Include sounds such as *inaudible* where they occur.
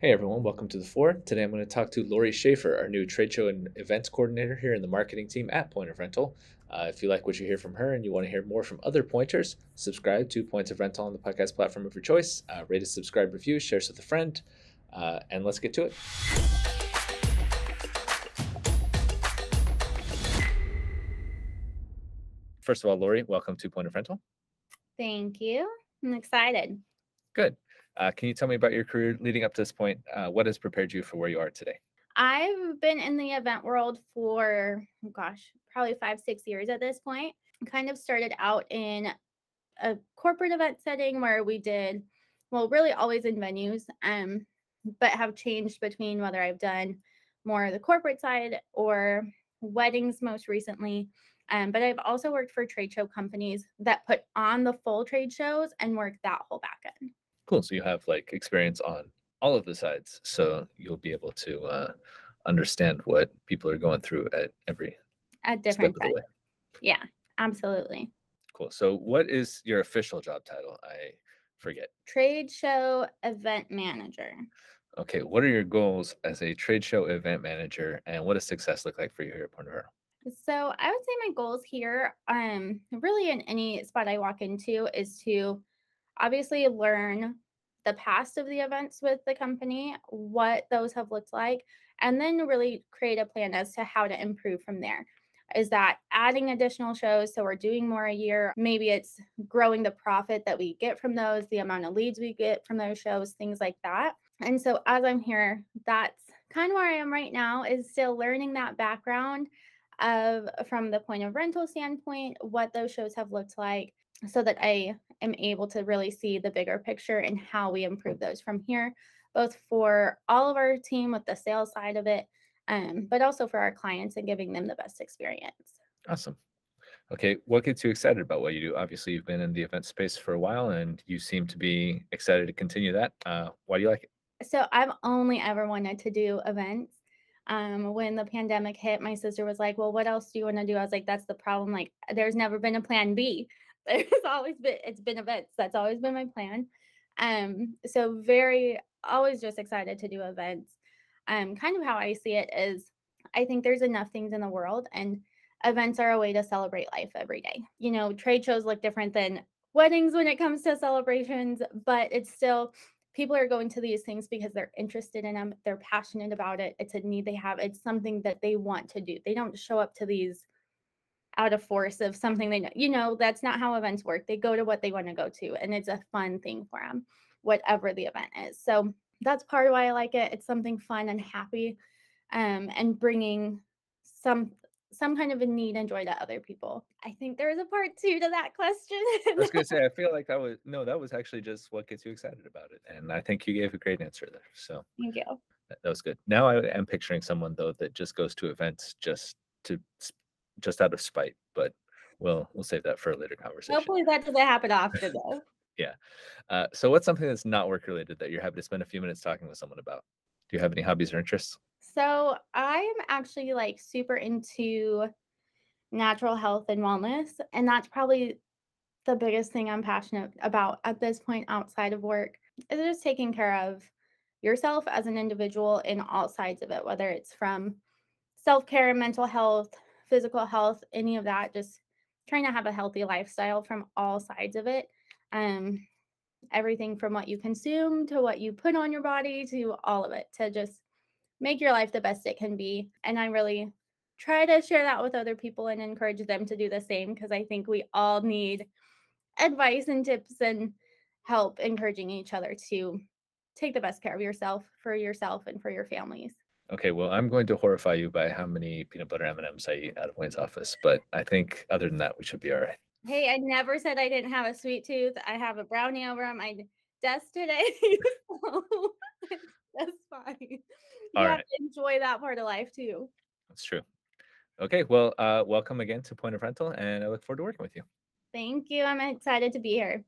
Hey everyone, welcome to the floor. Today I'm going to talk to Lori Schafer, our new trade show and events coordinator here in the marketing team at Point of Rental. Uh, if you like what you hear from her and you want to hear more from other pointers, subscribe to Points of Rental on the podcast platform of your choice. Uh, rate a subscribe, review, share us with a friend, uh, and let's get to it. First of all, Lori, welcome to Point of Rental. Thank you. I'm excited. Good. Uh, can you tell me about your career leading up to this point? Uh, what has prepared you for where you are today? I've been in the event world for, oh gosh, probably five, six years at this point. Kind of started out in a corporate event setting where we did, well, really always in venues, um, but have changed between whether I've done more the corporate side or weddings most recently. Um, but I've also worked for trade show companies that put on the full trade shows and work that whole back end. Cool. So you have like experience on all of the sides, so you'll be able to uh, understand what people are going through at every at step different of the way. Yeah, absolutely. Cool. So what is your official job title? I forget. Trade show event manager. Okay. What are your goals as a trade show event manager, and what does success look like for you here at Point So I would say my goals here, um, really in any spot I walk into, is to obviously learn the past of the events with the company, what those have looked like, and then really create a plan as to how to improve from there. Is that adding additional shows so we're doing more a year? Maybe it's growing the profit that we get from those, the amount of leads we get from those shows, things like that. And so as I'm here, that's kind of where I am right now is still learning that background of from the point of rental standpoint, what those shows have looked like so that I am able to really see the bigger picture and how we improve those from here, both for all of our team with the sales side of it, um, but also for our clients and giving them the best experience. Awesome. Okay. What gets you excited about what you do? Obviously, you've been in the event space for a while, and you seem to be excited to continue that. Uh, why do you like it? So I've only ever wanted to do events. Um, when the pandemic hit, my sister was like, Well, what else do you want to do? I was like, That's the problem. Like, there's never been a plan B. *laughs* There's always been, it's been events. That's always been my plan. Um, so very, always just excited to do events. Um, kind of how I see it is I think there's enough things in the world and events are a way to celebrate life every day. You know, trade shows look different than weddings when it comes to celebrations, but it's still people are going to these things because they're interested in them, they're passionate about it, it's a need they have, it's something that they want to do. They don't show up to these out of force of something they know. You know, that's not how events work. They go to what they want to go to, and it's a fun thing for them, whatever the event is. So that's part of why I like it. It's something fun and happy, um, and bringing some some kind of a need and joy to other people. I think there is a part two to that question. I was gonna *laughs* say, I feel like that was no, that was actually just what gets you excited about it, and I think you gave a great answer there. So Thank you. that, that was good. Now I am picturing someone though that just goes to events just to just out of spite, but we'll we'll save that for a later conversation. Hopefully that doesn't happen often though. *laughs* Yeah. Uh, so what's something that's not work related that you're happy to spend a few minutes talking with someone about? Do you have any hobbies or interests? So I'm actually like super into natural health and wellness, and that's probably the biggest thing I'm passionate about at this point outside of work is just taking care of yourself as an individual in all sides of it, whether it's from self care, and mental health, physical health, any of that, just trying to have a healthy lifestyle from all sides of it. Um, everything from what you consume to what you put on your body to all of it to just make your life the best it can be. And I really try to share that with other people and encourage them to do the same because I think we all need advice and tips and help encouraging each other to take the best care of yourself for yourself and for your families. Okay, well, I'm going to horrify you by how many peanut butter M&Ms I eat out of Wayne's office, but I think other than that, we should be all right. Hey, I never said I didn't have a sweet tooth. I have a brownie over on my desk today. so *laughs* that's fine. You All have right, to enjoy that part of life too. that's true. Okay, well, uh, welcome again to Point of Rental, and I look forward to working with you. Thank you. I'm excited to be here.